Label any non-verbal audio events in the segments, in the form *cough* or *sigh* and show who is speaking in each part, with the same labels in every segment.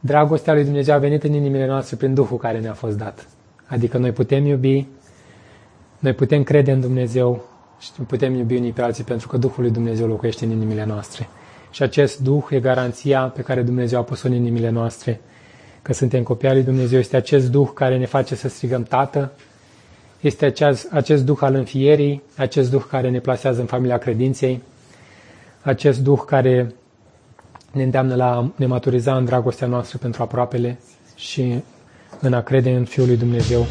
Speaker 1: dragostea lui Dumnezeu a venit în inimile noastre prin Duhul care ne-a fost dat. Adică noi putem iubi, noi putem crede în Dumnezeu și putem iubi unii pe alții pentru că Duhul lui Dumnezeu locuiește în inimile noastre. Și acest Duh e garanția pe care Dumnezeu a pus-o în inimile noastre, că suntem copii al lui Dumnezeu. Este acest Duh care ne face să strigăm Tată, este acest, acest Duh al înfierii, acest Duh care ne plasează în familia credinței, acest Duh care ne îndeamnă la ne maturiza în dragostea noastră pentru aproapele și în a crede în Fiul lui Dumnezeu.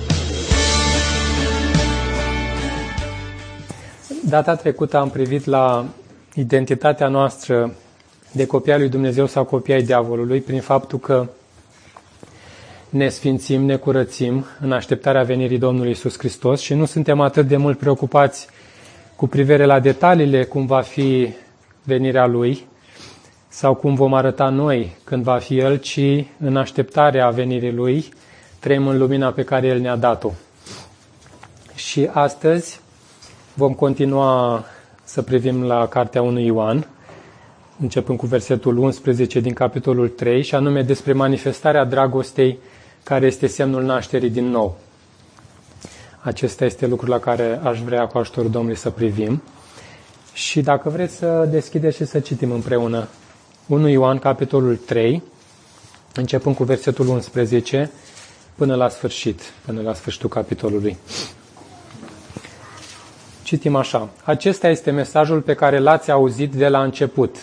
Speaker 1: Data trecută am privit la identitatea noastră de copia lui Dumnezeu sau copia ai diavolului prin faptul că ne sfințim, ne curățim în așteptarea venirii Domnului Isus Hristos și nu suntem atât de mult preocupați cu privire la detaliile cum va fi venirea Lui sau cum vom arăta noi când va fi El, ci în așteptarea venirii Lui trăim în lumina pe care El ne-a dat-o. Și astăzi vom continua să privim la Cartea 1 Ioan, începând cu versetul 11 din capitolul 3, și anume despre manifestarea dragostei care este semnul nașterii din nou. Acesta este lucrul la care aș vrea cu ajutorul Domnului să privim. Și dacă vreți să deschideți și să citim împreună 1 Ioan, capitolul 3, începând cu versetul 11 până la sfârșit, până la sfârșitul capitolului. Citim așa. Acesta este mesajul pe care l-ați auzit de la început.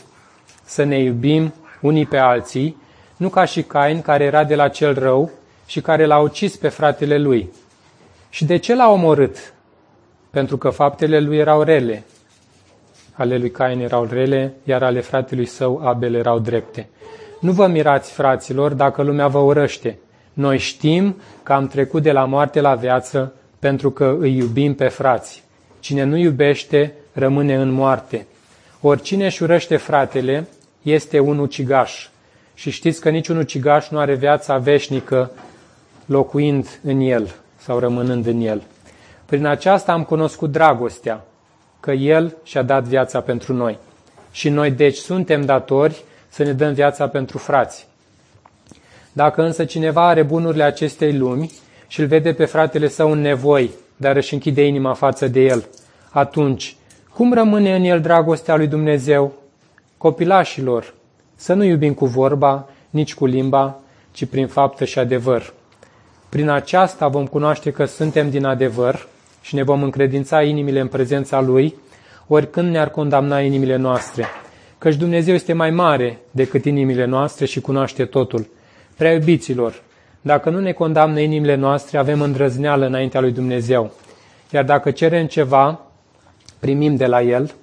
Speaker 1: Să ne iubim unii pe alții, nu ca și Cain care era de la cel rău și care l-a ucis pe fratele lui. Și de ce l-a omorât? Pentru că faptele lui erau rele. Ale lui Cain erau rele, iar ale fratelui său Abel erau drepte. Nu vă mirați, fraților, dacă lumea vă urăște. Noi știm că am trecut de la moarte la viață pentru că îi iubim pe frați. Cine nu iubește, rămâne în moarte. Oricine își urăște fratele, este un ucigaș. Și știți că niciun ucigaș nu are viața veșnică locuind în el sau rămânând în el. Prin aceasta am cunoscut dragostea, că El și-a dat viața pentru noi. Și noi deci suntem datori să ne dăm viața pentru frați. Dacă însă cineva are bunurile acestei lumi și îl vede pe fratele său în nevoi, dar își închide inima față de el, atunci cum rămâne în el dragostea lui Dumnezeu? Copilașilor, să nu iubim cu vorba, nici cu limba, ci prin faptă și adevăr. Prin aceasta vom cunoaște că suntem din adevăr și ne vom încredința inimile în prezența Lui, oricând ne-ar condamna inimile noastre. Căci Dumnezeu este mai mare decât inimile noastre și cunoaște totul. Prea iubiților, dacă nu ne condamnă inimile noastre, avem îndrăzneală înaintea lui Dumnezeu. Iar dacă cerem ceva, primim de la El,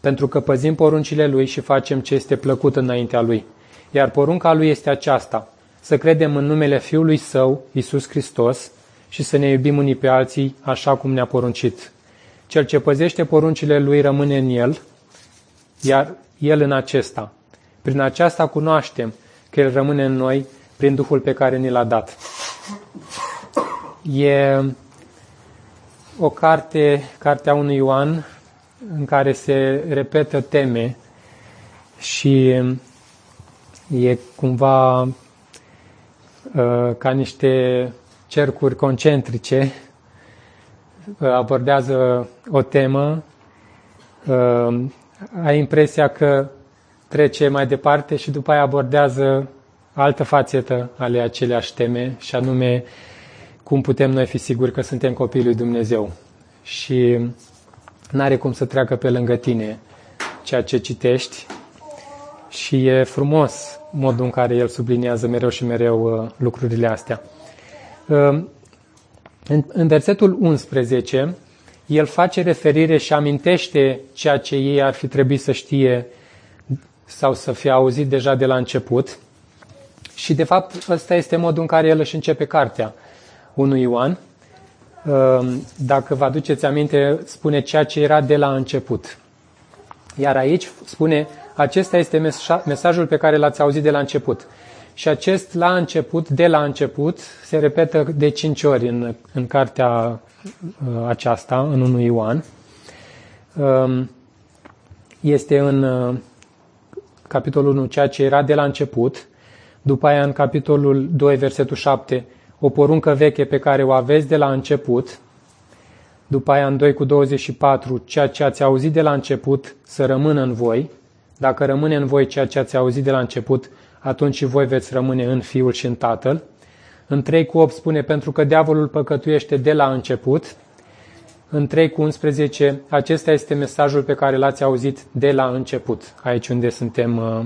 Speaker 1: pentru că păzim poruncile Lui și facem ce este plăcut înaintea Lui. Iar porunca Lui este aceasta, să credem în numele Fiului Său, Isus Hristos, și să ne iubim unii pe alții așa cum ne-a poruncit. Cel ce păzește poruncile Lui rămâne în El, iar El în acesta. Prin aceasta cunoaștem că El rămâne în noi prin Duhul pe care ni l-a dat. E o carte, cartea unui Ioan, în care se repetă teme și e cumva uh, ca niște cercuri concentrice, uh, abordează o temă, uh, ai impresia că trece mai departe și după aia abordează altă fațetă ale aceleași teme, și anume cum putem noi fi siguri că suntem copiii lui Dumnezeu. Și nu are cum să treacă pe lângă tine ceea ce citești și e frumos modul în care el subliniază mereu și mereu uh, lucrurile astea. Uh, în versetul 11, el face referire și amintește ceea ce ei ar fi trebuit să știe sau să fie auzit deja de la început. Și de fapt ăsta este modul în care el își începe cartea 1 Ioan. Ehm, dacă vă aduceți aminte, spune ceea ce era de la început. Iar aici spune, acesta este mesajul pe care l-ați auzit de la început. Și acest la început, de la început, se repetă de cinci ori în, în cartea uh, aceasta, în 1 Ioan. Um, este în uh, capitolul 1 ceea ce era de la început, După aia, în capitolul 2, versetul 7, o poruncă veche pe care o aveți de la început. După aia, în 2 cu 24, ceea ce ați auzit de la început să rămână în voi. Dacă rămâne în voi ceea ce ați auzit de la început, atunci și voi veți rămâne în Fiul și în Tatăl. În 3 cu 8 spune, pentru că diavolul păcătuiește de la început. În 3 cu 11, acesta este mesajul pe care l-ați auzit de la început, aici unde suntem, uh,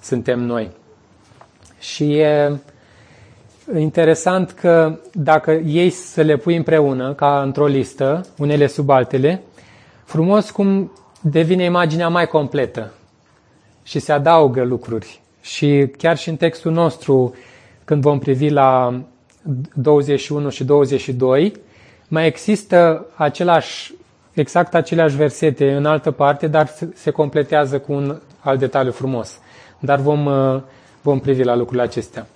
Speaker 1: suntem noi. Și e interesant că dacă ei să le pui împreună, ca într-o listă, unele sub altele, frumos cum devine imaginea mai completă și se adaugă lucruri. Și chiar și în textul nostru, când vom privi la 21 și 22, mai există același, exact aceleași versete în altă parte, dar se completează cu un alt detaliu frumos. Dar vom, vom privi la lucrurile acestea.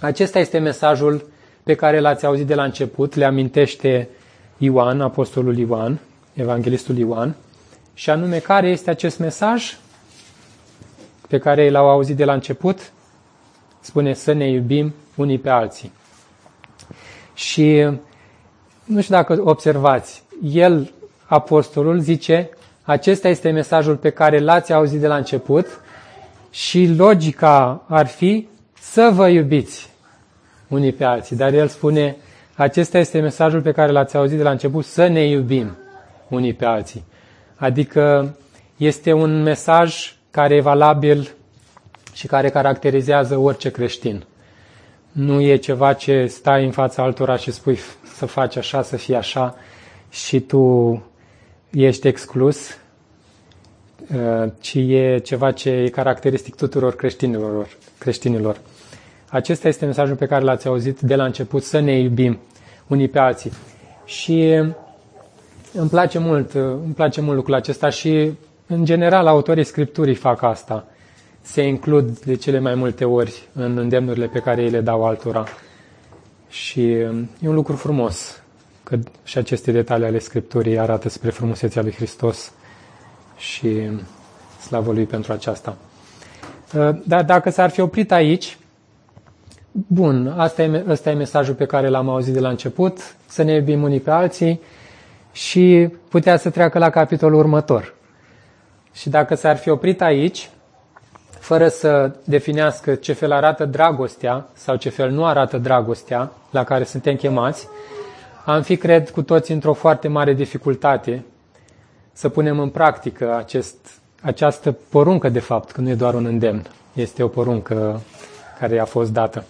Speaker 1: Acesta este mesajul pe care l-ați auzit de la început, le amintește Ioan, apostolul Ioan, evanghelistul Ioan, și anume care este acest mesaj pe care l-au auzit de la început? Spune să ne iubim unii pe alții. Și nu știu dacă observați, el, apostolul, zice, acesta este mesajul pe care l-ați auzit de la început și logica ar fi să vă iubiți unii pe alții. Dar el spune, acesta este mesajul pe care l-ați auzit de la început, să ne iubim unii pe alții. Adică este un mesaj care e valabil și care caracterizează orice creștin. Nu e ceva ce stai în fața altora și spui să faci așa, să fie așa și tu ești exclus, uh, ci e ceva ce e caracteristic tuturor creștinilor. creștinilor. Acesta este mesajul pe care l-ați auzit de la început, să ne iubim unii pe alții. Și îmi place mult, îmi place mult lucrul acesta și, în general, autorii Scripturii fac asta. Se includ de cele mai multe ori în îndemnurile pe care ei le dau altora. Și e un lucru frumos că și aceste detalii ale Scripturii arată spre frumusețea lui Hristos și slavă lui pentru aceasta. Dar dacă s-ar fi oprit aici, Bun, asta e, asta e mesajul pe care l-am auzit de la început, să ne iubim unii pe alții și putea să treacă la capitolul următor. Și dacă s-ar fi oprit aici, fără să definească ce fel arată dragostea sau ce fel nu arată dragostea la care suntem chemați, am fi, cred, cu toți într-o foarte mare dificultate să punem în practică acest, această poruncă, de fapt, că nu e doar un îndemn, este o poruncă care a fost dată.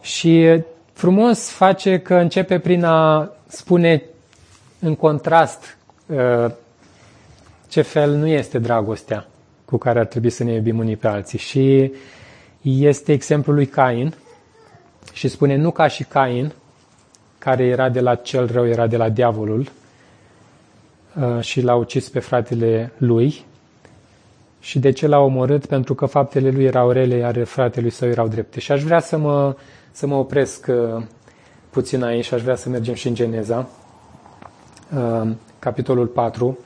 Speaker 1: Și frumos face că începe prin a spune în contrast uh, ce fel nu este dragostea cu care ar trebui să ne iubim unii pe alții. Și este exemplul lui Cain și spune nu ca și Cain, care era de la cel rău, era de la diavolul uh, și l-a ucis pe fratele lui. Și de ce l-a omorât? Pentru că faptele lui erau rele, iar fratele său erau drepte. Și aș vrea să mă să mă opresc uh, puțin aici și aș vrea să mergem și în Geneza, uh, capitolul 4.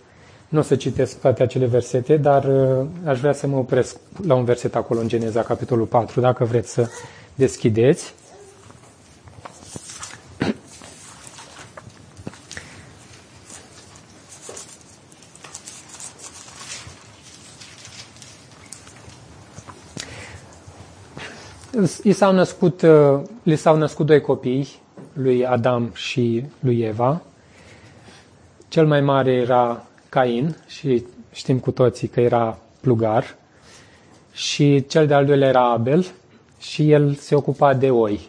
Speaker 1: Nu o să citesc toate acele versete, dar uh, aș vrea să mă opresc la un verset acolo în Geneza, capitolul 4, dacă vreți să deschideți. I s-au născut, uh, li s-au născut doi copii, lui Adam și lui Eva. Cel mai mare era Cain și știm cu toții că era plugar. Și cel de-al doilea era Abel și el se ocupa de oi,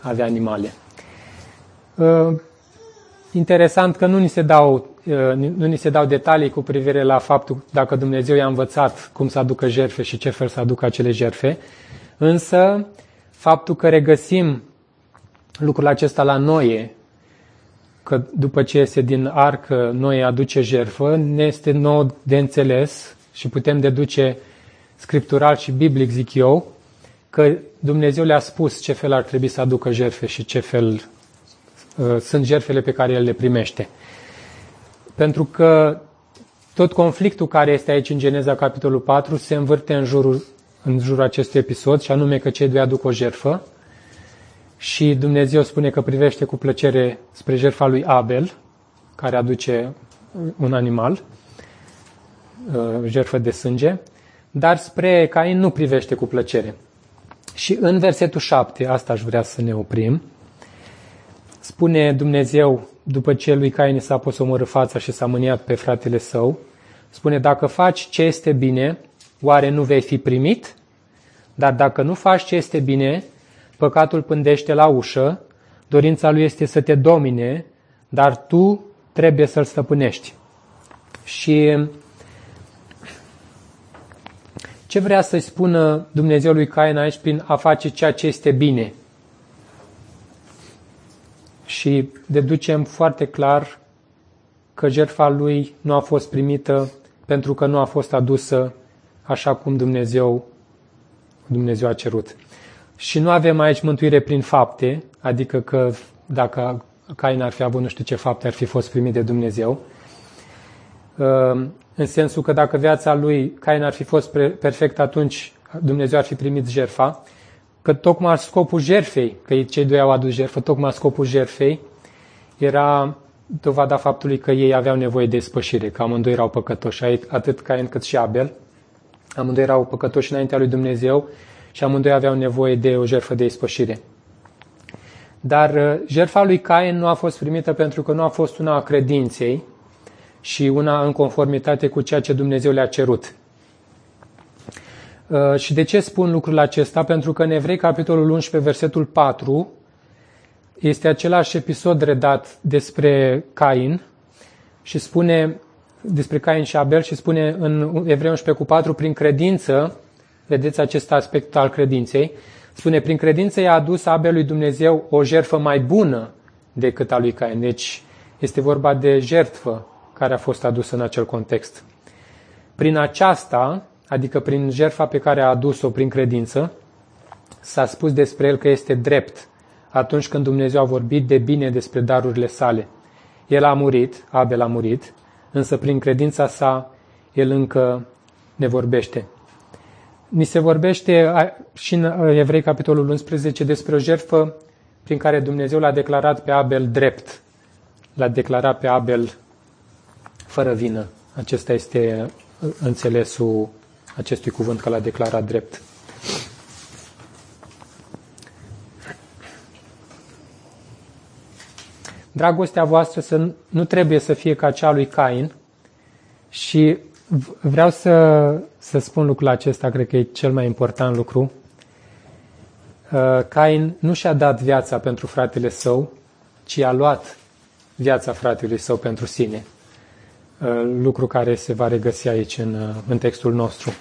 Speaker 1: avea animale. Uh, interesant că nu ni se dau uh, nu ni se dau detalii cu privire la faptul dacă Dumnezeu i-a învățat cum să aducă jerfe și ce fel să aducă acele jerfe, Însă, faptul că regăsim lucrul acesta la Noie, că după ce iese din arcă Noie aduce jerfă, ne este nou de înțeles și putem deduce scriptural și biblic, zic eu, că Dumnezeu le-a spus ce fel ar trebui să aducă jerfe și ce fel uh, sunt jerfele pe care El le primește. Pentru că tot conflictul care este aici în Geneza capitolul 4 se învârte în jurul în jurul acestui episod, și anume că cei doi aduc o jerfă și Dumnezeu spune că privește cu plăcere spre jertfa lui Abel, care aduce un animal, uh, jertfă de sânge, dar spre Cain nu privește cu plăcere. Și în versetul 7, asta aș vrea să ne oprim, spune Dumnezeu, după ce lui Cain s-a pus omorâ fața și s-a mâniat pe fratele său, spune, dacă faci ce este bine, oare nu vei fi primit? Dar dacă nu faci ce este bine, păcatul pândește la ușă, dorința lui este să te domine, dar tu trebuie să-l stăpânești. Și ce vrea să-i spună Dumnezeu lui Cain aici prin a face ceea ce este bine? Și deducem foarte clar că jertfa lui nu a fost primită pentru că nu a fost adusă așa cum Dumnezeu, Dumnezeu a cerut. Și nu avem aici mântuire prin fapte, adică că dacă Cain ar fi avut nu știu ce fapte ar fi fost primit de Dumnezeu, Ehm, în sensul că dacă viața lui Cain ar fi fost perfectă, atunci Dumnezeu ar fi primit jerfa, că tocmai scopul jerfei, că cei doi au adus jerfă, tocmai scopul jerfei era dovada faptului că ei aveau nevoie de spășire, că amândoi erau păcătoși, atât Cain cât și Abel. Amândoi erau păcătoși înaintea lui Dumnezeu și amândoi aveau nevoie de o jerfă de ispășire. Dar uh, jertfa lui Cain nu a fost primită pentru că nu a fost una a credinței, și una în conformitate cu ceea ce Dumnezeu le-a cerut. Uh, și de ce spun lucrul acesta? Pentru că în Evrei, capitolul 11, versetul 4, este același episod redat despre Cain și spune despre Cain și Abel și spune în Evrei 11 cu 4, prin credință, vedeți acest aspect al credinței, spune, prin credință i-a adus Abel lui Dumnezeu o jertfă mai bună decât a lui Cain. Deci este vorba de jertfă care a fost adusă în acel context. Prin aceasta, adică prin jertfa pe care a adus-o prin credință, s-a spus despre el că este drept atunci când Dumnezeu a vorbit de bine despre darurile sale. El a murit, Abel a murit, însă prin credința sa el încă ne vorbește. Ni se vorbește și în Evrei capitolul 11 despre o jertfă prin care Dumnezeu l-a declarat pe Abel drept. L-a declarat pe Abel fără vină. Acesta este înțelesul acestui cuvânt că l-a declarat drept. Dragostea voastră să, nu trebuie să fie ca cea lui Cain și vreau să, să spun lucrul acesta, cred că e cel mai important lucru. Uh, Cain nu și-a dat viața pentru fratele său, ci a luat viața fratelui său pentru sine. Uh, lucru care se va regăsi aici în, uh, în textul nostru.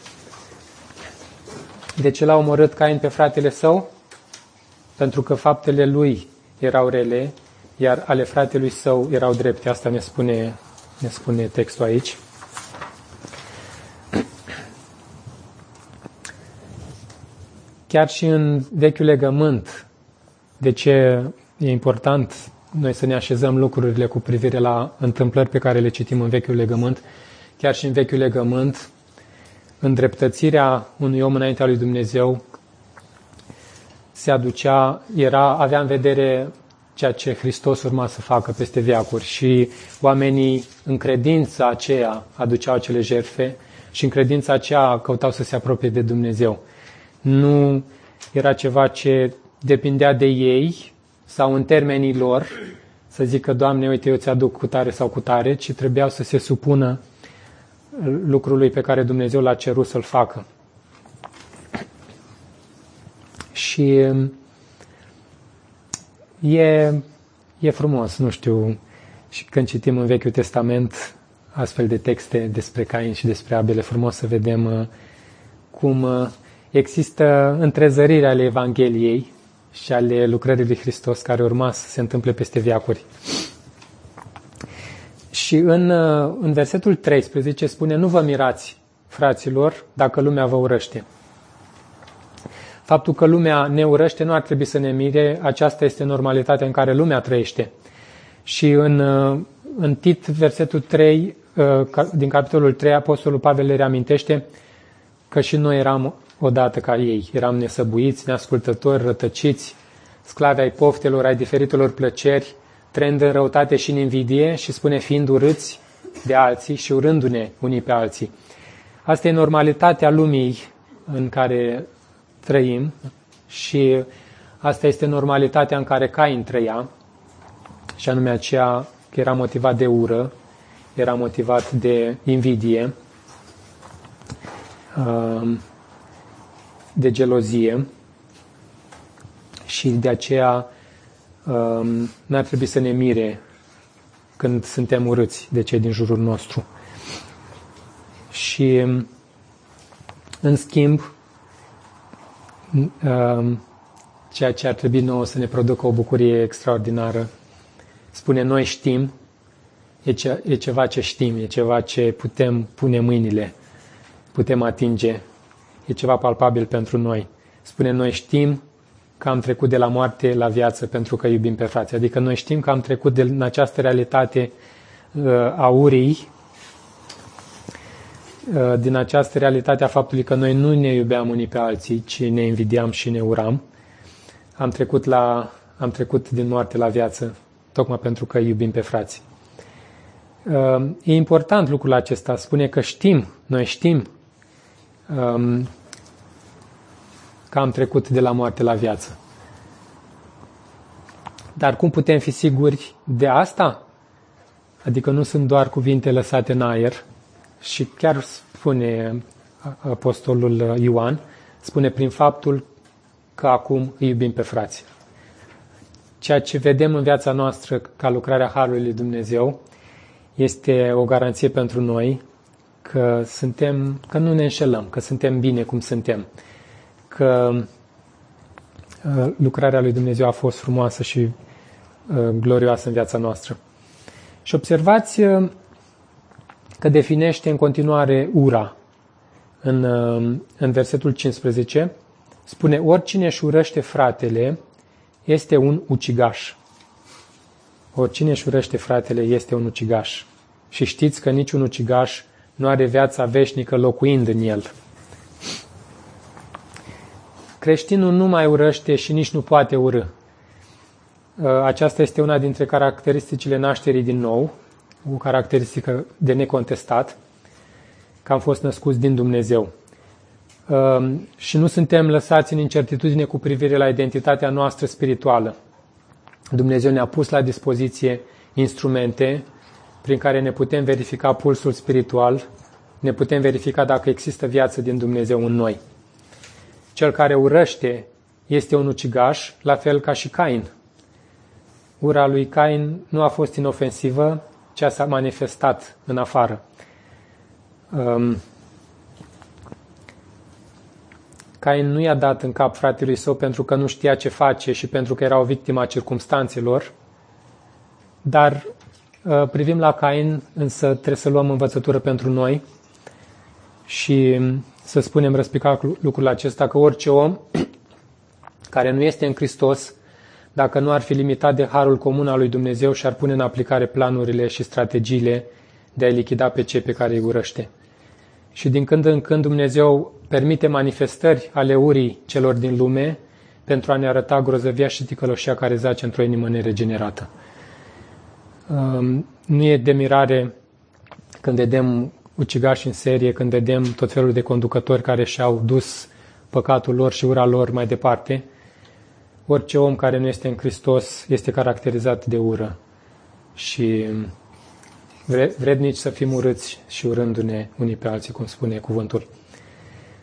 Speaker 1: De ce l-a omorât Cain pe fratele său? Pentru că faptele lui erau rele, iar ale fratelui său erau drepte. Asta ne spune, ne spune textul aici. Chiar și în vechiul legământ, de ce e important noi să ne așezăm lucrurile cu privire la întâmplări pe care le citim în Vechiul Legământ, chiar și în Vechiul Legământ, îndreptățirea unui om înaintea lui Dumnezeu se aducea, era, avea în vedere ceea ce Hristos urma să facă peste viacuri și oamenii în credința aceea aduceau acele jertfe și în credința aceea căutau să se apropie de Dumnezeu. Nu era ceva ce depindea de ei, sau în termenii lor să zică, Doamne, uite, eu ți-aduc cu tare sau cu tare, ci trebuiau să se supună lucrului pe care Dumnezeu l-a cerut să-l facă. Și e, e frumos, nu știu, și când citim în Vechiul Testament astfel de texte despre Cain și despre Abel, e frumos să vedem uh, cum uh, există întrezărirea ale Evangheliei și ale lucrării lui Hristos care urma să se întâmple peste viacuri. Și în, în versetul 13 spune, nu vă mirați, fraților, dacă lumea vă urăște. Faptul că lumea ne urăște nu ar trebui să ne mire, aceasta este normalitatea în care lumea trăiește. Și în, în Tit, versetul 3, din capitolul 3, Apostolul Pavel le reamintește că și noi eram odată ca ei. Eram nesăbuiți, neascultători, rătăciți, sclavi ai poftelor, ai diferitelor plăceri, trend în răutate și în invidie și spune fiind urâți de alții și urându-ne unii pe alții. Asta e normalitatea lumii în care trăim și asta este normalitatea în care Cain trăia și anume aceea că era motivat de ură, era motivat de invidie, um, de gelozie și de aceea um, n-ar trebui să ne mire când suntem urâți de cei din jurul nostru. Și, în schimb, um, ceea ce ar trebui nouă să ne producă o bucurie extraordinară, spune noi știm, e, ce, e ceva ce știm, e ceva ce putem pune mâinile, putem atinge, e ceva palpabil pentru noi. Spune noi știm că am trecut de la moarte la viață pentru că iubim pe frații. Adică noi știm că am trecut din această realitate uh, a urii, uh, din această realitate a faptului că noi nu ne iubeam unii pe alții, ci ne invidiam și ne uram. Am trecut, la, am trecut din moarte la viață, tocmai pentru că iubim pe frații. Uh, e important lucrul acesta. Spune că știm, noi știm um, că am trecut de la moarte la viață. Dar cum putem fi siguri de asta? Adică nu sunt doar cuvinte lăsate în aer și chiar spune apostolul Ioan, spune prin faptul că acum îi iubim pe frați. Ceea ce vedem în viața noastră ca lucrarea Harului lui Dumnezeu este o garanție pentru noi că suntem, că nu ne înșelăm, că suntem bine cum suntem că uh, lucrarea lui Dumnezeu a fost frumoasă și uh, glorioasă în viața noastră. Și observați uh, că definește în continuare ura. În, în versetul 15 spune, oricine își urăște fratele este un ucigaș. Oricine își urăște fratele este un ucigaș. Și știți că niciun ucigaș nu are viața veșnică locuind în el. Creștinul nu mai urăște și nici nu poate urâ. Uh, aceasta este una dintre caracteristicile nașterii din nou, o caracteristică de necontestat, că am fost născuți din Dumnezeu. Uh, și nu suntem lăsați în incertitudine cu privire la identitatea noastră spirituală. Dumnezeu ne-a pus la dispoziție instrumente prin care ne putem verifica pulsul spiritual, ne putem verifica dacă există viață din Dumnezeu în noi. Cel care urăște este un ucigaș, la fel ca și Cain. Ura lui Cain nu a fost inofensivă, ci s-a manifestat în afară. Um, Cain nu i-a dat în cap fratelui său pentru că nu știa ce face și pentru că era o victimă a circumstanțelor, dar uh, privim la Cain, însă trebuie să luăm învățătură pentru noi și să spunem răspicat lucrul acesta, că orice om *clears throat* care nu este în Hristos, dacă nu ar fi limitat de harul comun al lui Dumnezeu și ar pune în aplicare planurile și strategiile de a-i lichida pe cei pe care îi urăște. Și din când în când Dumnezeu permite manifestări ale urii celor din lume pentru a ne arăta grozăvia și ticăloșia care zace într-o inimă neregenerată. Nu e de mirare când vedem ucigași în serie, când vedem tot felul de conducători care și-au dus păcatul lor și ura lor mai departe, orice om care nu este în Hristos este caracterizat de ură și vrednici să fim urâți și urându-ne unii pe alții, cum spune cuvântul.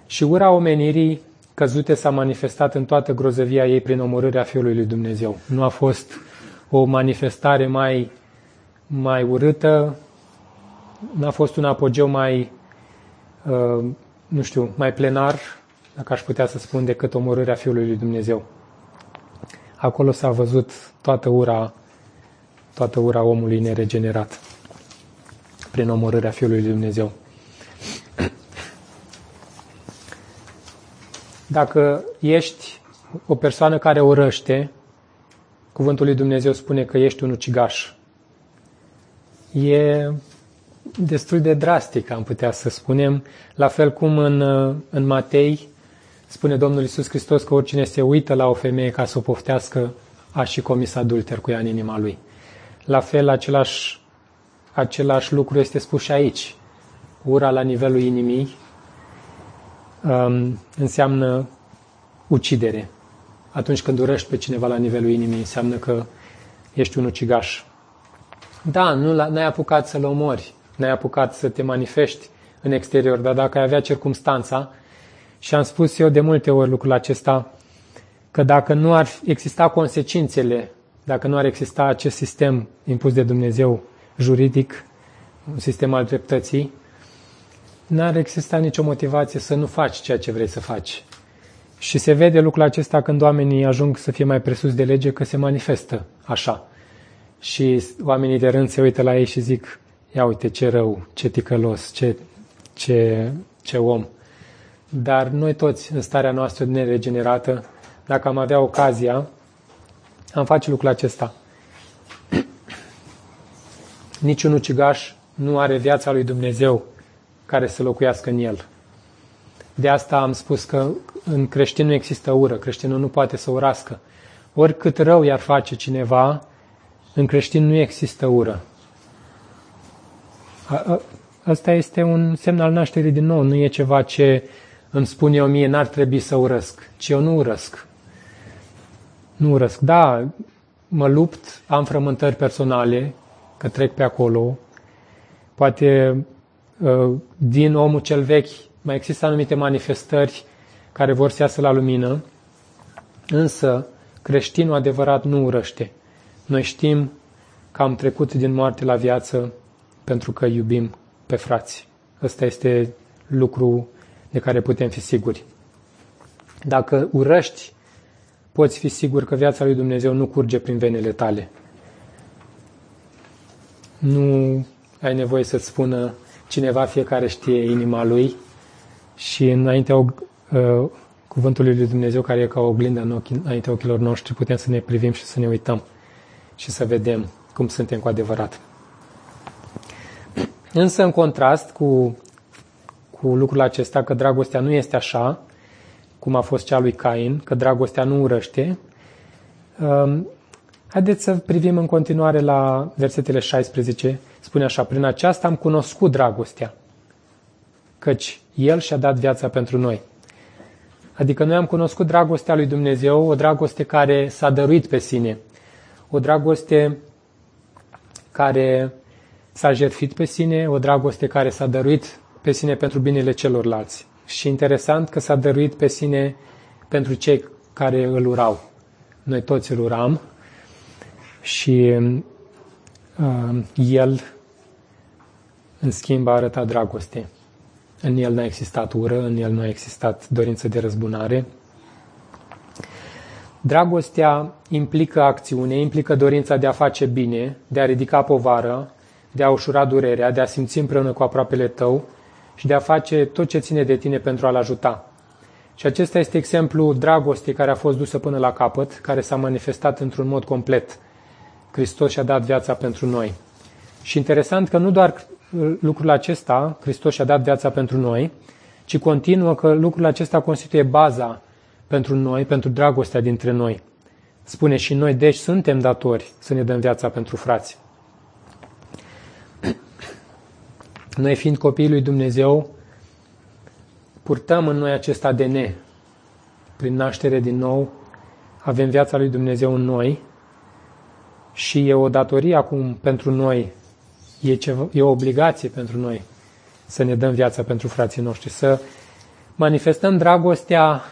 Speaker 1: Și ura omenirii căzute s-a manifestat în toată grozăvia ei prin omorârea Fiului lui Dumnezeu. Nu a fost o manifestare mai, mai urâtă, n-a fost un apogeu mai, uh, nu știu, mai plenar, dacă aș putea să spun, decât omorârea Fiului lui Dumnezeu. Acolo s-a văzut toată ura, toată ura omului neregenerat prin omorârea Fiului lui Dumnezeu. *clears throat* Dacă ești o persoană care urăște, cuvântul lui Dumnezeu spune că ești un ucigaș. E destul de drastic, am putea să spunem, la fel cum în, în Matei Spune Domnul Isus Hristos că oricine se uită la o femeie ca să o poftească, a și comis adulter cu ea în inima lui. La fel, același, același lucru este spus și aici. Ura la nivelul inimii um, înseamnă ucidere. Atunci când urăști pe cineva la nivelul inimii, înseamnă că ești un ucigaș. Da, nu n-ai apucat să-l omori, n-ai apucat să te manifesti în exterior, dar dacă ai avea circumstanța, și am spus eu de multe ori lucrul acesta, că dacă nu ar exista consecințele, dacă nu ar exista acest sistem impus de Dumnezeu juridic, un sistem al dreptății, n-ar exista nicio motivație să nu faci ceea ce vrei să faci. Și se vede lucrul acesta când oamenii ajung să fie mai presus de lege, că se manifestă așa. Și oamenii de rând se uită la ei și zic, ia uite ce rău, ce ticălos, ce, ce, ce om. Dar noi toți, în starea noastră neregenerată, dacă am avea ocazia, am face lucrul acesta. *clears throat* Niciun ucigaș nu are viața lui Dumnezeu care să locuiască în el. De asta am spus că în creștin nu există ură, creștinul nu poate să urască. Oricât rău i-ar face cineva, în creștin nu există ură. Asta este un semn al nașterii din nou, nu e ceva ce îmi spune eu mie, n-ar trebui să urăsc, ci eu nu urăsc. Nu urăsc. Da, mă lupt, am frământări personale, că trec pe acolo. Poate uh, din omul cel vechi mai există anumite manifestări care vor să iasă la lumină, însă creștinul adevărat nu urăște. Noi știm că am trecut din moarte la viață pentru că iubim pe frați. Ăsta este lucru de care putem fi siguri. Dacă urăști, poți fi sigur că viața lui Dumnezeu nu curge prin venele tale. Nu ai nevoie să-ți spună cineva, fiecare știe inima lui și înaintea uh, cuvântului lui Dumnezeu, care e ca o oglindă în ochii, înaintea ochilor noștri, putem să ne privim și să ne uităm și să vedem cum suntem cu adevărat. Însă, în contrast cu, cu lucrul acesta, că dragostea nu este așa, cum a fost cea lui Cain, că dragostea nu urăște, um, haideți să privim în continuare la versetele 16. Spune așa, prin aceasta am cunoscut dragostea, căci El și-a dat viața pentru noi. Adică noi am cunoscut dragostea lui Dumnezeu, o dragoste care s-a dăruit pe sine, o dragoste care s-a jertfit pe sine, o dragoste care s-a dăruit pe sine pentru binele celorlalți. Și interesant că s-a dăruit pe sine pentru cei care îl urau. Noi toți îl uram și uh, el, în schimb, a arătat dragoste. În el n-a existat ură, în el nu a existat dorință de răzbunare. Dragostea implică acțiune, implică dorința de a face bine, de a ridica povară, de a ușura durerea, de a simți împreună cu aproapele tău și de a face tot ce ține de tine pentru a-l ajuta. Și acesta este exemplu dragostei care a fost dusă până la capăt, care s-a manifestat într-un mod complet. Hristos și-a dat viața pentru noi. Și interesant că nu doar lucrul acesta, Hristos și-a dat viața pentru noi, ci continuă că lucrul acesta constituie baza pentru noi, pentru dragostea dintre noi. Spune și noi, deci suntem datori să ne dăm viața pentru frați. *clears throat* Noi fiind copiii lui Dumnezeu, purtăm în noi acest ADN. Prin naștere din nou, avem viața lui Dumnezeu în noi și e o datorie acum pentru noi, e, ceva, e o obligație pentru noi să ne dăm viața pentru frații noștri, să manifestăm dragostea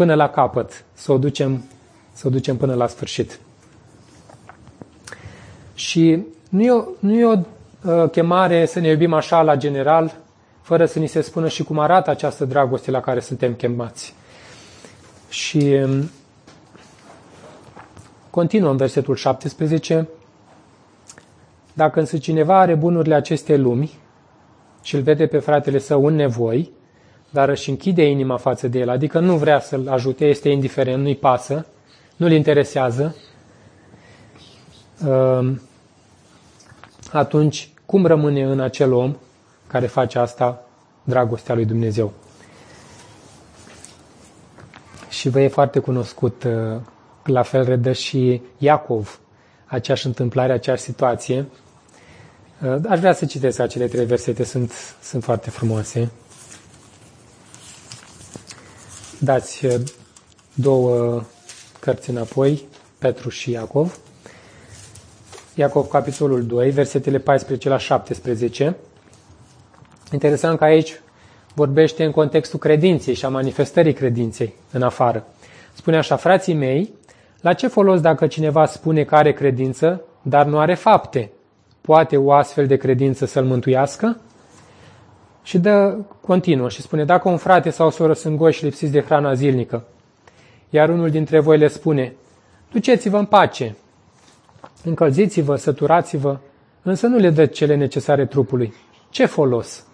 Speaker 1: până la capăt, să o ducem, să o ducem până la sfârșit. Și nu e, o, nu e o uh, chemare să ne iubim așa la general, fără să ni se spună și cum arată această dragoste la care suntem chemați. Și um, continuăm versetul 17. Dacă însă cineva are bunurile acestei lumi și îl vede pe fratele său în nevoi, dar își închide inima față de el, adică nu vrea să-l ajute, este indiferent, nu-i pasă, nu-l interesează, um, atunci cum rămâne în acel om care face asta dragostea lui Dumnezeu? Și vă e foarte cunoscut, la fel redă și Iacov, aceeași întâmplare, aceeași situație. Aș vrea să citesc acele trei versete, sunt, sunt foarte frumoase. Dați două cărți înapoi, Petru și Iacov. Iacov, capitolul 2, versetele 14 la 17. Interesant că aici vorbește în contextul credinței și a manifestării credinței în afară. Spune așa, frații mei, la ce folos dacă cineva spune că are credință, dar nu are fapte? Poate o astfel de credință să-l mântuiască? Și dă, continuă și spune, dacă un frate sau o soră sunt goși lipsiți de hrana zilnică, iar unul dintre voi le spune, duceți-vă în pace, încălziți-vă, săturați-vă, însă nu le dă cele necesare trupului. Ce folos?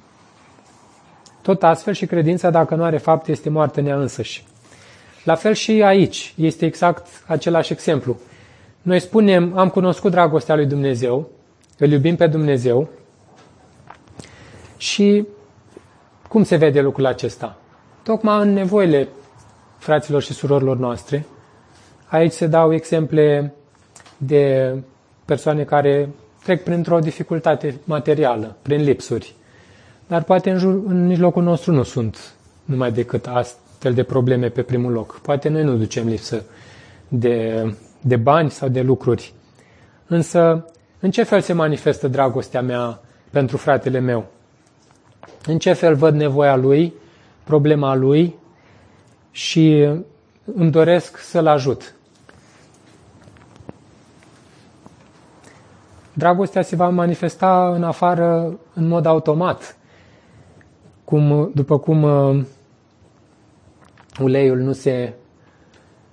Speaker 1: Tot astfel și credința, dacă nu are fapt, este moartă nea însăși. La fel și aici, este exact același exemplu. Noi spunem, am cunoscut dragostea lui Dumnezeu, îl iubim pe Dumnezeu și cum se vede lucrul acesta? Tocmai în nevoile fraților și surorilor noastre. Aici se dau exemple de persoane care trec printr-o dificultate materială, prin lipsuri. Dar poate în, jur, în mijlocul nostru nu sunt numai decât astfel de probleme pe primul loc. Poate noi nu ducem lipsă de, de bani sau de lucruri. Însă, în ce fel se manifestă dragostea mea pentru fratele meu? În ce fel văd nevoia lui, problema lui și îmi doresc să-l ajut. Dragostea se va manifesta în afară în mod automat. Cum, după cum uh, uleiul nu se,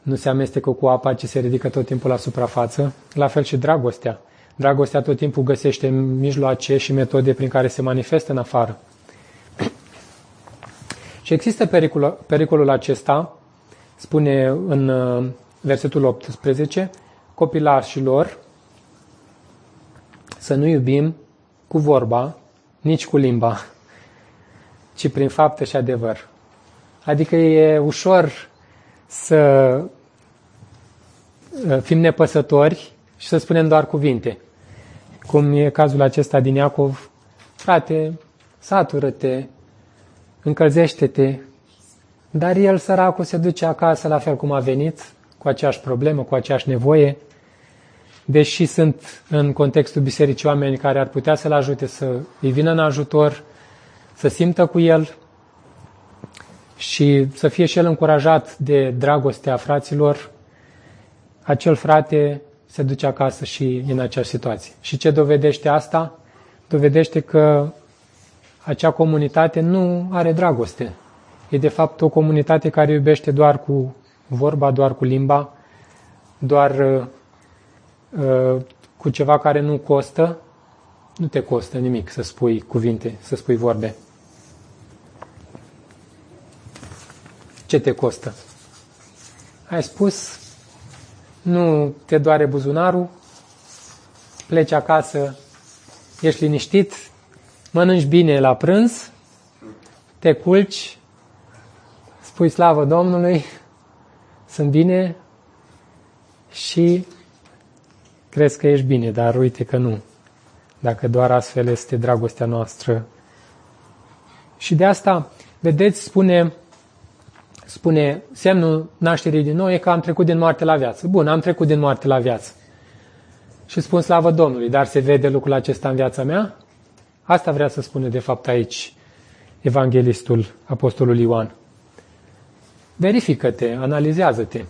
Speaker 1: nu se amestecă cu apa, ci se ridică tot timpul la suprafață, la fel și dragostea. Dragostea tot timpul găsește mijloace și metode prin care se manifestă în afară. Și există pericolul, pericolul acesta, spune în uh, versetul 18, copilașilor să nu iubim cu vorba, nici cu limba, *laughs* ci prin fapte și adevăr. Adică e ușor să uh, fim nepăsători și să spunem doar cuvinte. Cum e cazul acesta din Iacov, frate, satură-te, încălzește-te, dar el, săracul, se duce acasă la fel cum a venit, cu aceeași problemă, cu aceeași nevoie, deși sunt în contextul bisericii oameni care ar putea să-l ajute să îi vină în ajutor, să simtă cu el și să fie și el încurajat de dragostea fraților, acel frate se duce acasă și în aceeași situație. Și ce dovedește asta? Dovedește că acea comunitate nu are dragoste. E de fapt o comunitate care iubește doar cu vorba, doar cu limba, doar uh, uh, cu ceva care nu costă. Nu te costă nimic să spui cuvinte, să spui vorbe. Ce te costă? Ai spus, nu te doare buzunarul, pleci acasă, ești liniștit, mănânci bine la prânz, te culci, spui slavă Domnului, sunt bine și crezi că ești bine, dar uite că nu. Dacă doar astfel este dragostea noastră. Și de asta, vedeți, spune, spune semnul nașterii din nou e că am trecut din moarte la viață. Bun, am trecut din moarte la viață. Și spun slavă Domnului, dar se vede lucrul acesta în viața mea? Asta vrea să spune de fapt aici evanghelistul, apostolul Ioan. Verifică-te, analizează-te.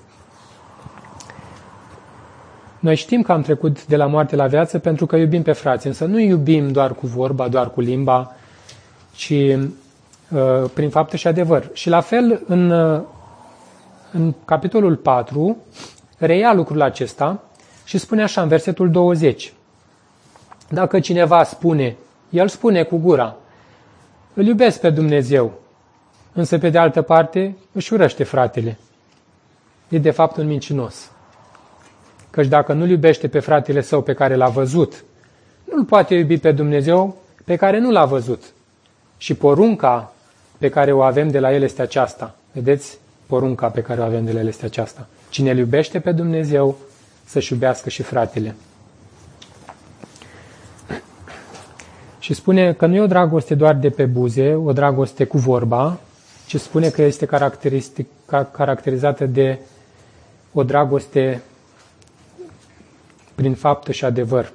Speaker 1: Noi știm că am trecut de la moarte la viață pentru că iubim pe frați, însă nu iubim doar cu vorba, doar cu limba, ci uh, prin fapte și adevăr. Și la fel, în, uh, în capitolul 4, reia lucrul acesta și spune așa, în versetul 20. Dacă cineva spune, el spune cu gura, îl iubesc pe Dumnezeu, însă pe de altă parte își urăște fratele. E de fapt un mincinos. Căci dacă nu-l iubește pe fratele său pe care l-a văzut, nu-l poate iubi pe Dumnezeu pe care nu l-a văzut. Și porunca pe care o avem de la el este aceasta. Vedeți? porunca pe care o avem de la este aceasta. Cine îl iubește pe Dumnezeu, să-și iubească și fratele. Și spune că nu e o dragoste doar de pe buze, o dragoste cu vorba, ci spune că este caracterizată de o dragoste prin faptă și adevăr.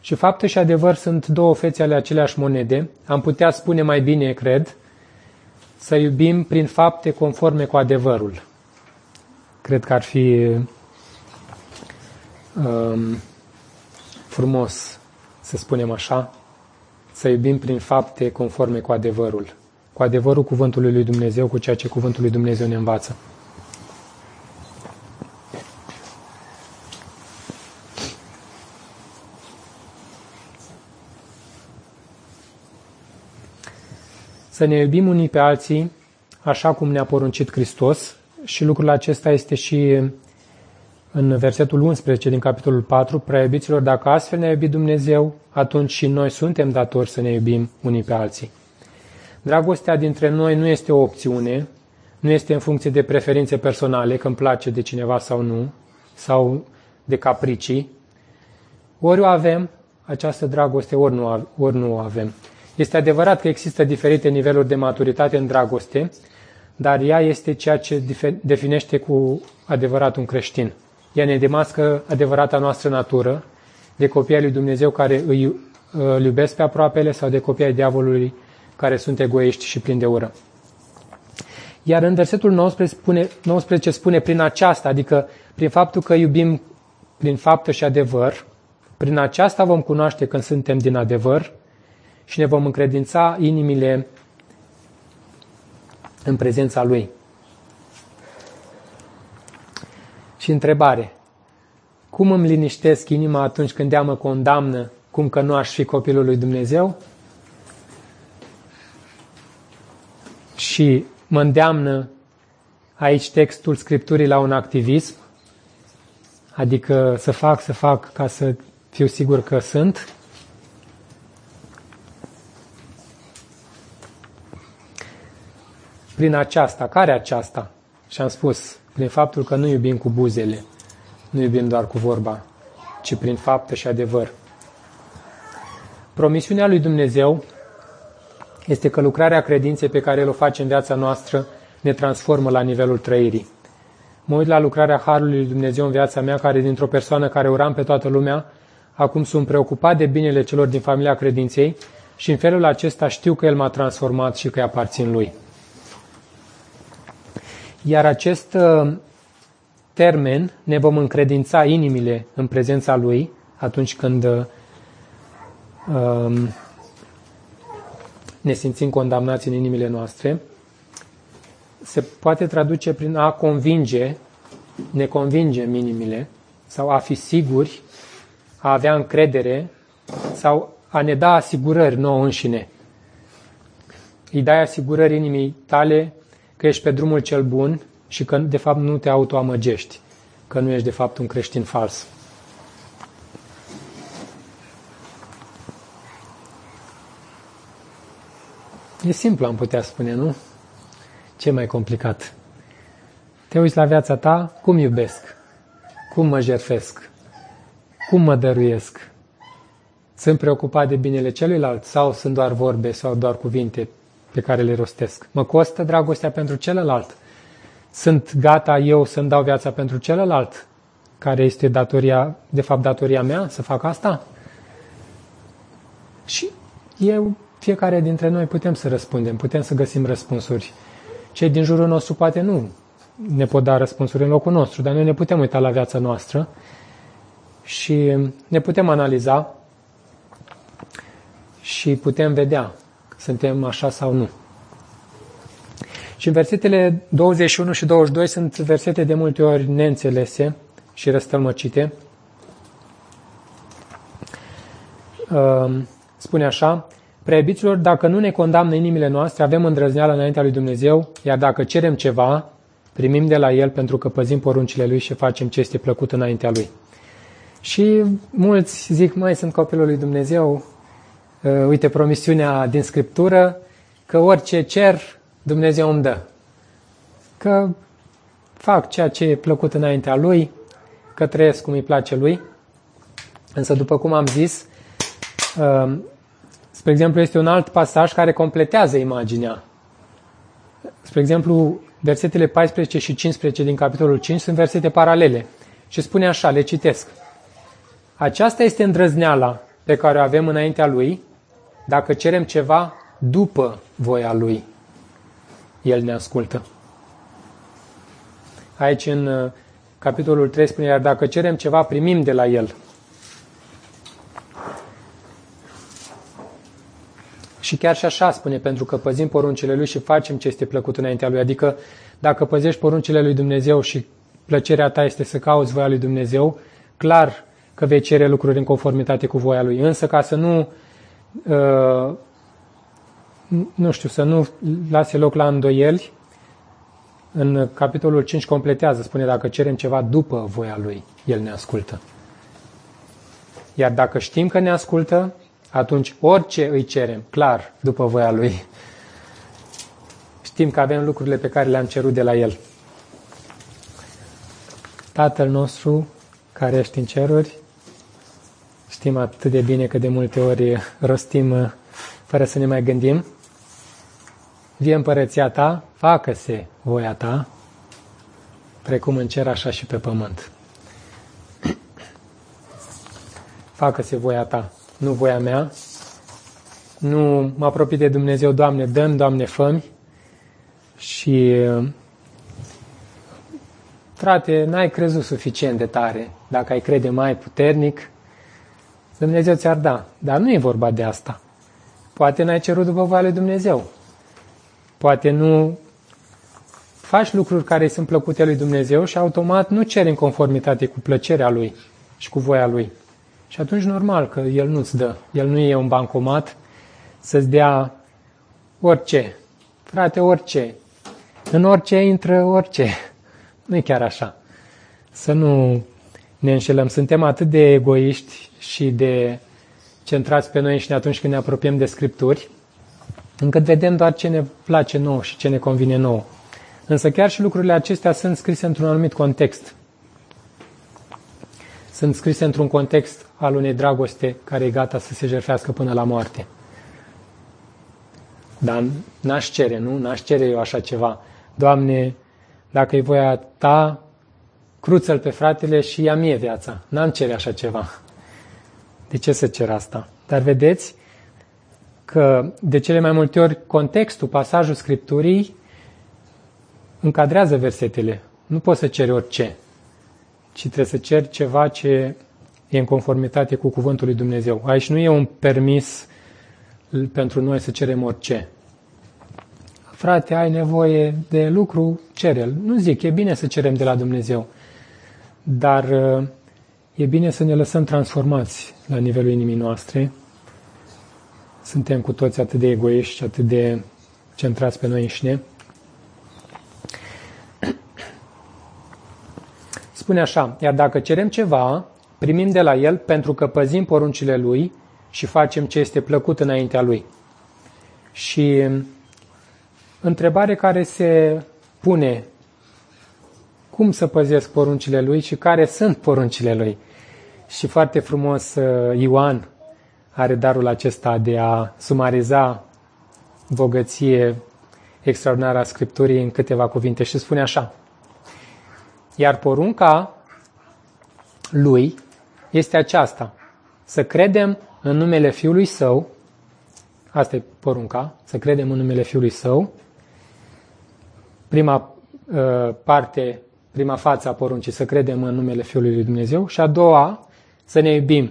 Speaker 1: Și faptă și adevăr sunt două fețe ale aceleași monede. Am putea spune mai bine, cred, să iubim prin fapte conforme cu adevărul. Cred că ar fi um, frumos să spunem așa, să iubim prin fapte conforme cu adevărul. Cu adevărul cuvântului lui Dumnezeu, cu ceea ce cuvântul lui Dumnezeu ne învață. Să ne iubim unii pe alții așa cum ne-a poruncit Hristos și lucrul acesta este și în versetul 11 din capitolul 4, preiubiților, dacă astfel ne-a iubit Dumnezeu, atunci și noi suntem datori să ne iubim unii pe alții. Dragostea dintre noi nu este o opțiune, nu este în funcție de preferințe personale, că îmi place de cineva sau nu, sau de capricii. Ori o avem, această dragoste, ori nu, ori nu o avem. Este adevărat că există diferite niveluri de maturitate în dragoste, dar ea este ceea ce definește cu adevărat un creștin. Ea ne demască adevărata noastră natură, de copii lui Dumnezeu care îi îl iubesc pe aproapele sau de copii ai diavolului care sunt egoiști și plini de ură. Iar în versetul 19 spune, 19 spune prin aceasta, adică prin faptul că iubim prin faptă și adevăr, prin aceasta vom cunoaște când suntem din adevăr și ne vom încredința inimile în prezența Lui. Și întrebare. Cum îmi liniștesc inima atunci când ea mă condamnă cum că nu aș fi copilul lui Dumnezeu? Și mă îndeamnă aici textul Scripturii la un activism, adică să fac, să fac ca să fiu sigur că sunt. Prin aceasta, care aceasta? Și am spus, prin faptul că nu iubim cu buzele, nu iubim doar cu vorba, ci prin fapte și adevăr. Promisiunea lui Dumnezeu este că lucrarea credinței pe care El o face în viața noastră ne transformă la nivelul trăirii. Mă uit la lucrarea Harului lui Dumnezeu în viața mea, care dintr-o persoană care uram pe toată lumea, acum sunt preocupat de binele celor din familia credinței și în felul acesta știu că El m-a transformat și că îi aparțin Lui. Iar acest uh, termen ne vom încredința inimile în prezența Lui atunci când uh, um, ne simțim condamnați în inimile noastre. Se poate traduce prin a convinge, ne convingem inimile, sau a fi siguri, a avea încredere, sau a ne da asigurări nouă înșine. Îi dai asigurări inimii tale că ești pe drumul cel bun și că de fapt nu te autoamăgești, că nu ești de fapt un creștin fals. E simplu, am putea spune, nu? Ce mai complicat? Te uiți la viața ta, cum iubesc? Cum mă jerfesc? Cum mă dăruiesc? Sunt preocupat de binele celuilalt sau sunt doar vorbe sau doar cuvinte pe care le rostesc? Mă costă dragostea pentru celălalt? Sunt gata eu să-mi dau viața pentru celălalt? Care este datoria, de fapt datoria mea să fac asta? Și eu, fiecare dintre noi putem să răspundem, putem să găsim răspunsuri. Cei din jurul nostru poate nu ne pot da răspunsuri în locul nostru, dar noi ne putem uita la viața noastră și ne putem analiza și putem vedea suntem așa sau nu. Și în versetele 21 și 22 sunt versete de multe ori neînțelese și răstălmăcite. Ehm, spune așa, Preibiților, dacă nu ne condamnă inimile noastre, avem îndrăzneală înaintea lui Dumnezeu, iar dacă cerem ceva, primim de la El pentru că păzim poruncile Lui și facem ce este plăcut înaintea Lui. Și mulți zic, mai sunt copilul lui Dumnezeu, uite promisiunea din Scriptură, că orice cer, Dumnezeu îmi dă. Că fac ceea ce e plăcut înaintea Lui, că trăiesc cum îi place Lui. Însă, după cum am zis, uh, spre exemplu, este un alt pasaj care completează imaginea. Spre exemplu, versetele 14 și 15 din capitolul 5 sunt versete paralele. Și spune așa, le citesc. Aceasta este îndrăzneala pe care o avem înaintea Lui, dacă cerem ceva după voia Lui. El ne ascultă. Aici în uh, capitolul 3 spune, iar dacă cerem ceva, primim de la El. Și chiar și așa spune, pentru că păzim poruncile Lui și facem ce este plăcut înaintea Lui. Adică dacă păzești poruncile Lui Dumnezeu și plăcerea ta este să cauți voia Lui Dumnezeu, clar că vei cere lucruri în conformitate cu voia Lui. Însă ca să nu, uh, nu știu, să nu lase loc la îndoieli, în capitolul 5 completează, spune dacă cerem ceva după voia Lui, El ne ascultă. Iar dacă știm că ne ascultă, atunci orice îi cerem, clar, după voia Lui, știm că avem lucrurile pe care le-am cerut de la El. Tatăl nostru, care ești în ceruri, știm atât de bine că de multe ori rostim uh, fără să ne mai gândim. Vie împărăția ta, facă-se voia ta, precum în cer, așa și pe pământ. *clears throat* Facă-se voia ta, nu voia mea. Nu mă apropii de Dumnezeu, Doamne, dăm, Doamne, fămi. Și, frate, n-ai crezut suficient de tare. Dacă ai crede mai puternic, Dumnezeu ți-ar da. Dar nu e vorba de asta. Poate n-ai cerut după voia lui Dumnezeu. Poate nu faci lucruri care sunt plăcute lui Dumnezeu și automat nu ceri în conformitate cu plăcerea lui și cu voia lui. Și atunci normal că el nu-ți dă. El nu e un bancomat să-ți dea orice. Frate, orice. În orice intră orice. Nu e chiar așa. Să nu ne înșelăm. Suntem atât de egoiști și de centrați pe noi și atunci când ne apropiem de Scripturi, încât vedem doar ce ne place nou și ce ne convine nou. Însă chiar și lucrurile acestea sunt scrise într-un anumit context. Sunt scrise într-un context al unei dragoste care e gata să se jertfească până la moarte. Dar n-aș cere, nu? N-aș cere eu așa ceva. Doamne, dacă e voia Ta, cruță-l pe fratele și ia mie viața. N-am cere așa ceva. De ce să cer asta? Dar vedeți că de cele mai multe ori contextul, pasajul Scripturii încadrează versetele. Nu poți să ceri orice, ci trebuie să ceri ceva ce e în conformitate cu cuvântul lui Dumnezeu. Aici nu e un permis pentru noi să cerem orice. Frate, ai nevoie de lucru, cere-l. Nu zic, e bine să cerem de la Dumnezeu, dar e bine să ne lăsăm transformați la nivelul inimii noastre. Suntem cu toți atât de egoiști și atât de centrați pe noi înșine. *clears throat* Spune așa, iar dacă cerem ceva, primim de la El pentru că păzim poruncile Lui și facem ce este plăcut înaintea Lui. Și întrebare care se pune, cum să păzesc poruncile Lui și care sunt poruncile Lui? Și foarte frumos uh, Ioan are darul acesta de a sumariza bogăție extraordinară a Scripturii în câteva cuvinte și spune așa. Iar porunca lui este aceasta, să credem în numele Fiului Său, asta e porunca, să credem în numele Fiului Său, prima uh, parte, prima față a poruncii, să credem în numele Fiului lui Dumnezeu și a doua, să ne iubim,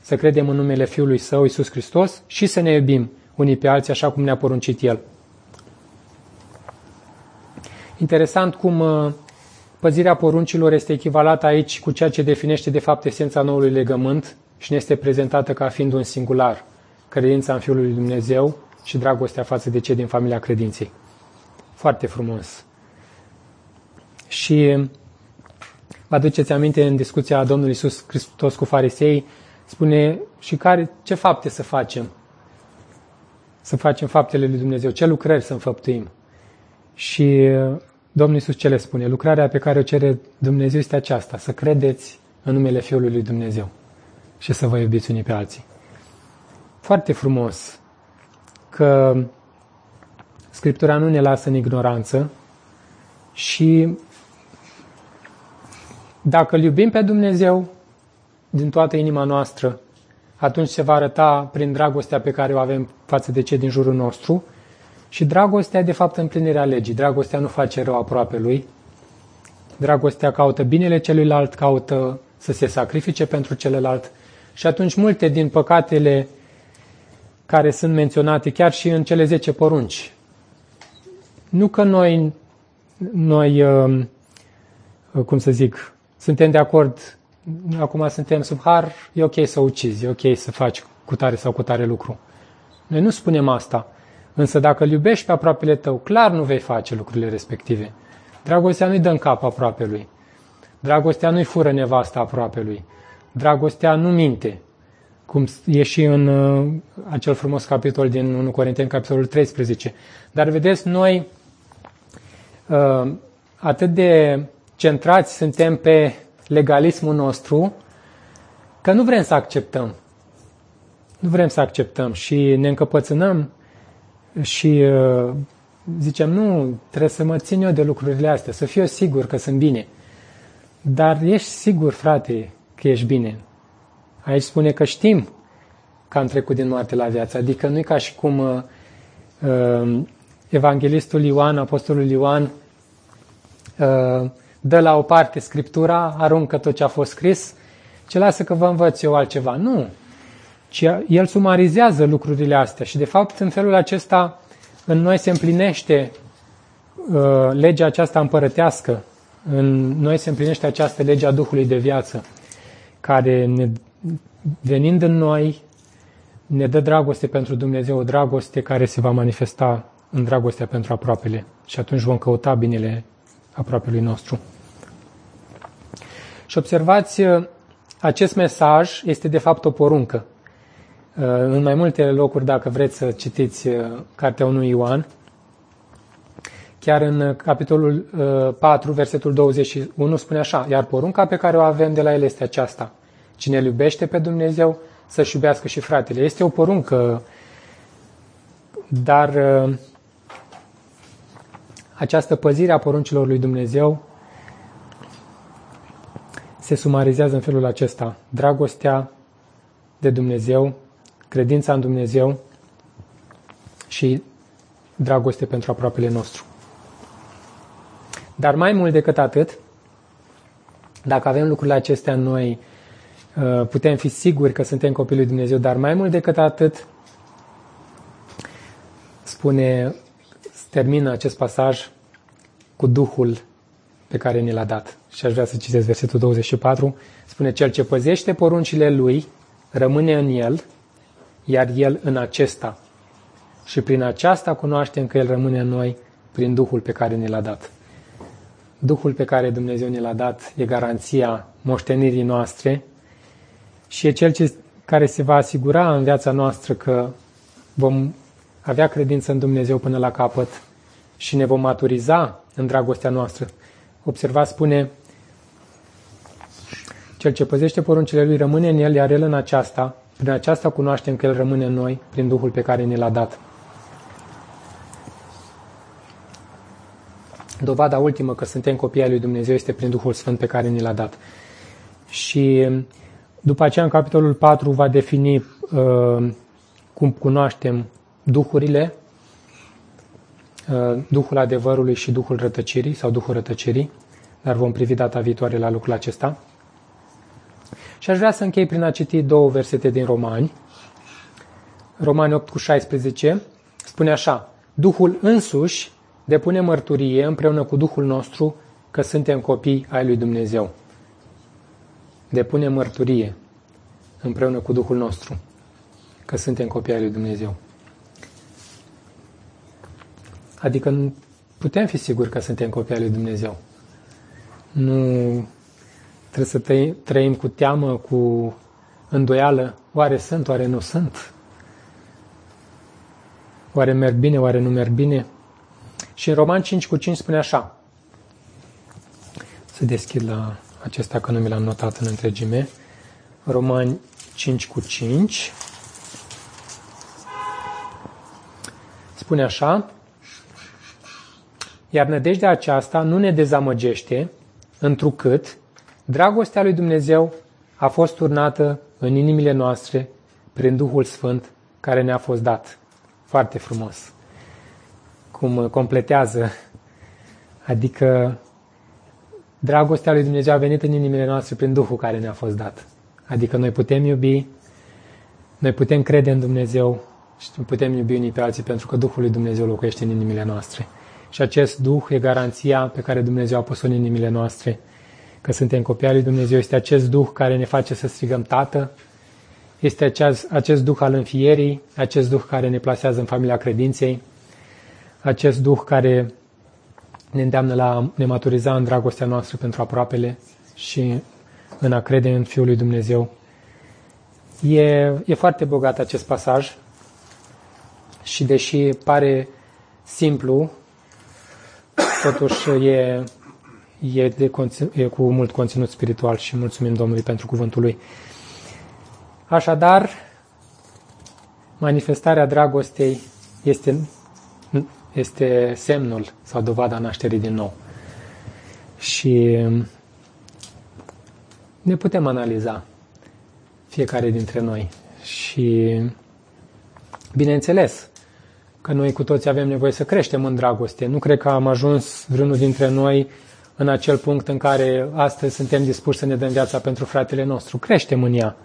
Speaker 1: să credem în numele Fiului Său, Iisus Hristos, și să ne iubim unii pe alții așa cum ne-a poruncit El. Interesant cum uh, Păzirea poruncilor este echivalată aici cu ceea ce definește de fapt esența noului legământ și ne este prezentată ca fiind un singular, credința în Fiul lui Dumnezeu și dragostea față de cei din familia credinței. Foarte frumos. Și vă aduceți aminte în discuția Domnului Isus Hristos cu farisei, spune și care, ce fapte să facem? Să facem faptele lui Dumnezeu, ce lucrări să înfăptuim? Și Domnul Iisus ce le spune? Lucrarea pe care o cere Dumnezeu este aceasta, să credeți în numele Fiului lui Dumnezeu și să vă iubiți unii pe alții. Foarte frumos că Scriptura nu ne lasă în ignoranță și dacă îl iubim pe Dumnezeu din toată inima noastră, atunci se va arăta prin dragostea pe care o avem față de cei din jurul nostru și dragostea, de fapt, împlinirea legii. Dragostea nu face rău aproape lui. Dragostea caută binele celuilalt, caută să se sacrifice pentru celălalt. Și atunci multe din păcatele care sunt menționate chiar și în cele 10 porunci. Nu că noi, noi uh, cum să zic, suntem de acord, acum suntem sub har, e ok să ucizi, e ok să faci cu tare sau cu tare lucru. Noi nu spunem asta. Însă dacă îl iubești pe aproapele tău, clar nu vei face lucrurile respective. Dragostea nu-i dă în cap aproape lui. Dragostea nu-i fură nevasta aproape lui. Dragostea nu minte. Cum e și în uh, acel frumos capitol din 1 Corinteni, capitolul 13. Dar vedeți, noi uh, atât de centrați suntem pe legalismul nostru că nu vrem să acceptăm. Nu vrem să acceptăm și ne încăpățânăm și uh, zicem, nu, trebuie să mă țin eu de lucrurile astea, să fiu sigur că sunt bine. Dar ești sigur, frate, că ești bine. Aici spune că știm că am trecut din moarte la viață. Adică nu e ca și cum uh, uh, evanghelistul Ioan, apostolul Ioan, uh, dă la o parte Scriptura, aruncă tot ce a fost scris, ce lasă că vă învăț eu altceva. Nu. Ci el sumarizează lucrurile astea și de fapt în felul acesta în noi se împlinește uh, legea aceasta împărătească, în noi se împlinește această lege a Duhului de viață, care ne, venind în noi ne dă dragoste pentru Dumnezeu, o dragoste care se va manifesta în dragostea pentru aproapele. Și atunci vom căuta binele aproapelui nostru. Și observați, uh, acest mesaj este de fapt o poruncă. Uh, în mai multe locuri, dacă vreți să citiți uh, Cartea 1 Ioan, chiar în uh, capitolul 4, versetul 21, spune așa, iar porunca pe care o avem de la el este aceasta. Cine îl iubește pe Dumnezeu, să-și iubească și fratele. Este o poruncă, dar această păzire a poruncilor lui Dumnezeu se sumarizează în felul acesta. Dragostea de Dumnezeu credința în Dumnezeu și dragoste pentru aproapele nostru. Dar mai mult decât atât, dacă avem lucrurile acestea în noi, uh, putem fi siguri că suntem copilul lui Dumnezeu, dar mai mult decât atât, spune, termină acest pasaj cu Duhul pe care ne l-a dat. Și aș vrea să citesc versetul 24. Spune, Cel ce păzește poruncile Lui rămâne în El iar El în acesta. Și prin aceasta cunoaștem că El rămâne în noi prin Duhul pe care ne l-a dat. Duhul pe care Dumnezeu ne l-a dat e garanția moștenirii noastre și e cel ce, care se va asigura în viața noastră că vom avea credință în Dumnezeu până la capăt și ne vom maturiza în dragostea noastră. Observați, spune, cel ce păzește poruncile lui rămâne în el, iar el în aceasta, prin aceasta cunoaștem că El rămâne în noi prin Duhul pe care ne l-a dat. Dovada ultimă că suntem copii ai lui Dumnezeu este prin Duhul Sfânt pe care ne l-a dat. Și după aceea, în capitolul 4, va defini uh, cum cunoaștem duhurile, uh, Duhul adevărului și Duhul rătăcirii sau Duhul rătăcirii, dar vom privi data viitoare la lucrul acesta. Și aș vrea să închei prin a citi două versete din Romani. Romani 8 cu 16 spune așa, Duhul însuși depune mărturie împreună cu Duhul nostru că suntem copii ai lui Dumnezeu. Depune mărturie împreună cu Duhul nostru că suntem copii ai lui Dumnezeu. Adică putem fi siguri că suntem copii ai lui Dumnezeu. Nu Trebuie să trăim cu teamă, cu îndoială. Oare sunt, oare nu sunt? Oare merg bine, oare nu merg bine? Și în Roman 5 cu 5 spune așa. să deschid la acesta că nu mi l-am notat în întregime. Romani 5 cu 5. Spune așa, iar nădejdea aceasta nu ne dezamăgește, întrucât dragostea lui Dumnezeu a fost turnată în inimile noastre prin Duhul Sfânt care ne-a fost dat. Foarte frumos. Cum completează. Adică dragostea lui Dumnezeu a venit în inimile noastre prin Duhul care ne-a fost dat. Adică noi putem iubi, noi putem crede în Dumnezeu și putem iubi unii pe alții pentru că Duhul lui Dumnezeu locuiește în inimile noastre. Și acest Duh e garanția pe care Dumnezeu a pus-o în inimile noastre. Că suntem copii al lui Dumnezeu. Este acest Duh care ne face să strigăm Tată. Este acest, acest Duh al înfierii, acest Duh care ne plasează în familia credinței, acest Duh care ne îndeamnă la ne maturiza în dragostea noastră pentru aproapele și în a crede în Fiul lui Dumnezeu. E, e foarte bogat acest pasaj și deși pare simplu, totuși e, e, de, e cu mult conținut spiritual și mulțumim Domnului pentru cuvântul lui. Așadar, manifestarea dragostei este, este semnul sau dovada nașterii din nou. Și ne putem analiza fiecare dintre noi. Și, bineînțeles, că noi cu toți avem nevoie să creștem în dragoste. Nu cred că am ajuns vreunul dintre noi în acel punct în care astăzi suntem dispuși să ne dăm viața pentru fratele nostru. Creștem în ea.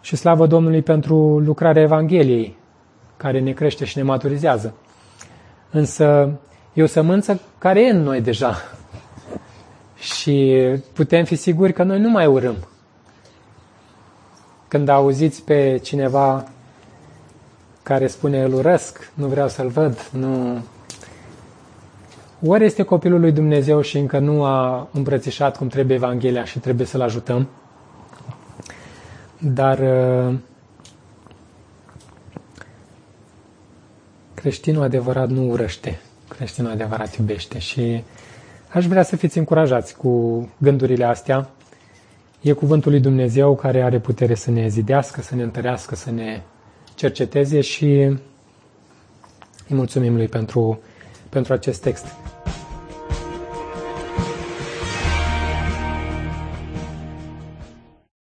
Speaker 1: Și slavă Domnului pentru lucrarea Evangheliei, care ne crește și ne maturizează. Însă e o sămânță care e în noi deja. Și putem fi siguri că noi nu mai urâm. Când auziți pe cineva care spune îl urăsc, nu vreau să-l văd, nu... Ori este copilul lui Dumnezeu și încă nu a îmbrățișat cum trebuie Evanghelia și trebuie să-l ajutăm, dar uh, creștinul adevărat nu urăște, creștinul adevărat iubește și aș vrea să fiți încurajați cu gândurile astea. E cuvântul lui Dumnezeu care are putere să ne zidească, să ne întărească, să ne cerceteze și îi mulțumim lui pentru, pentru acest text.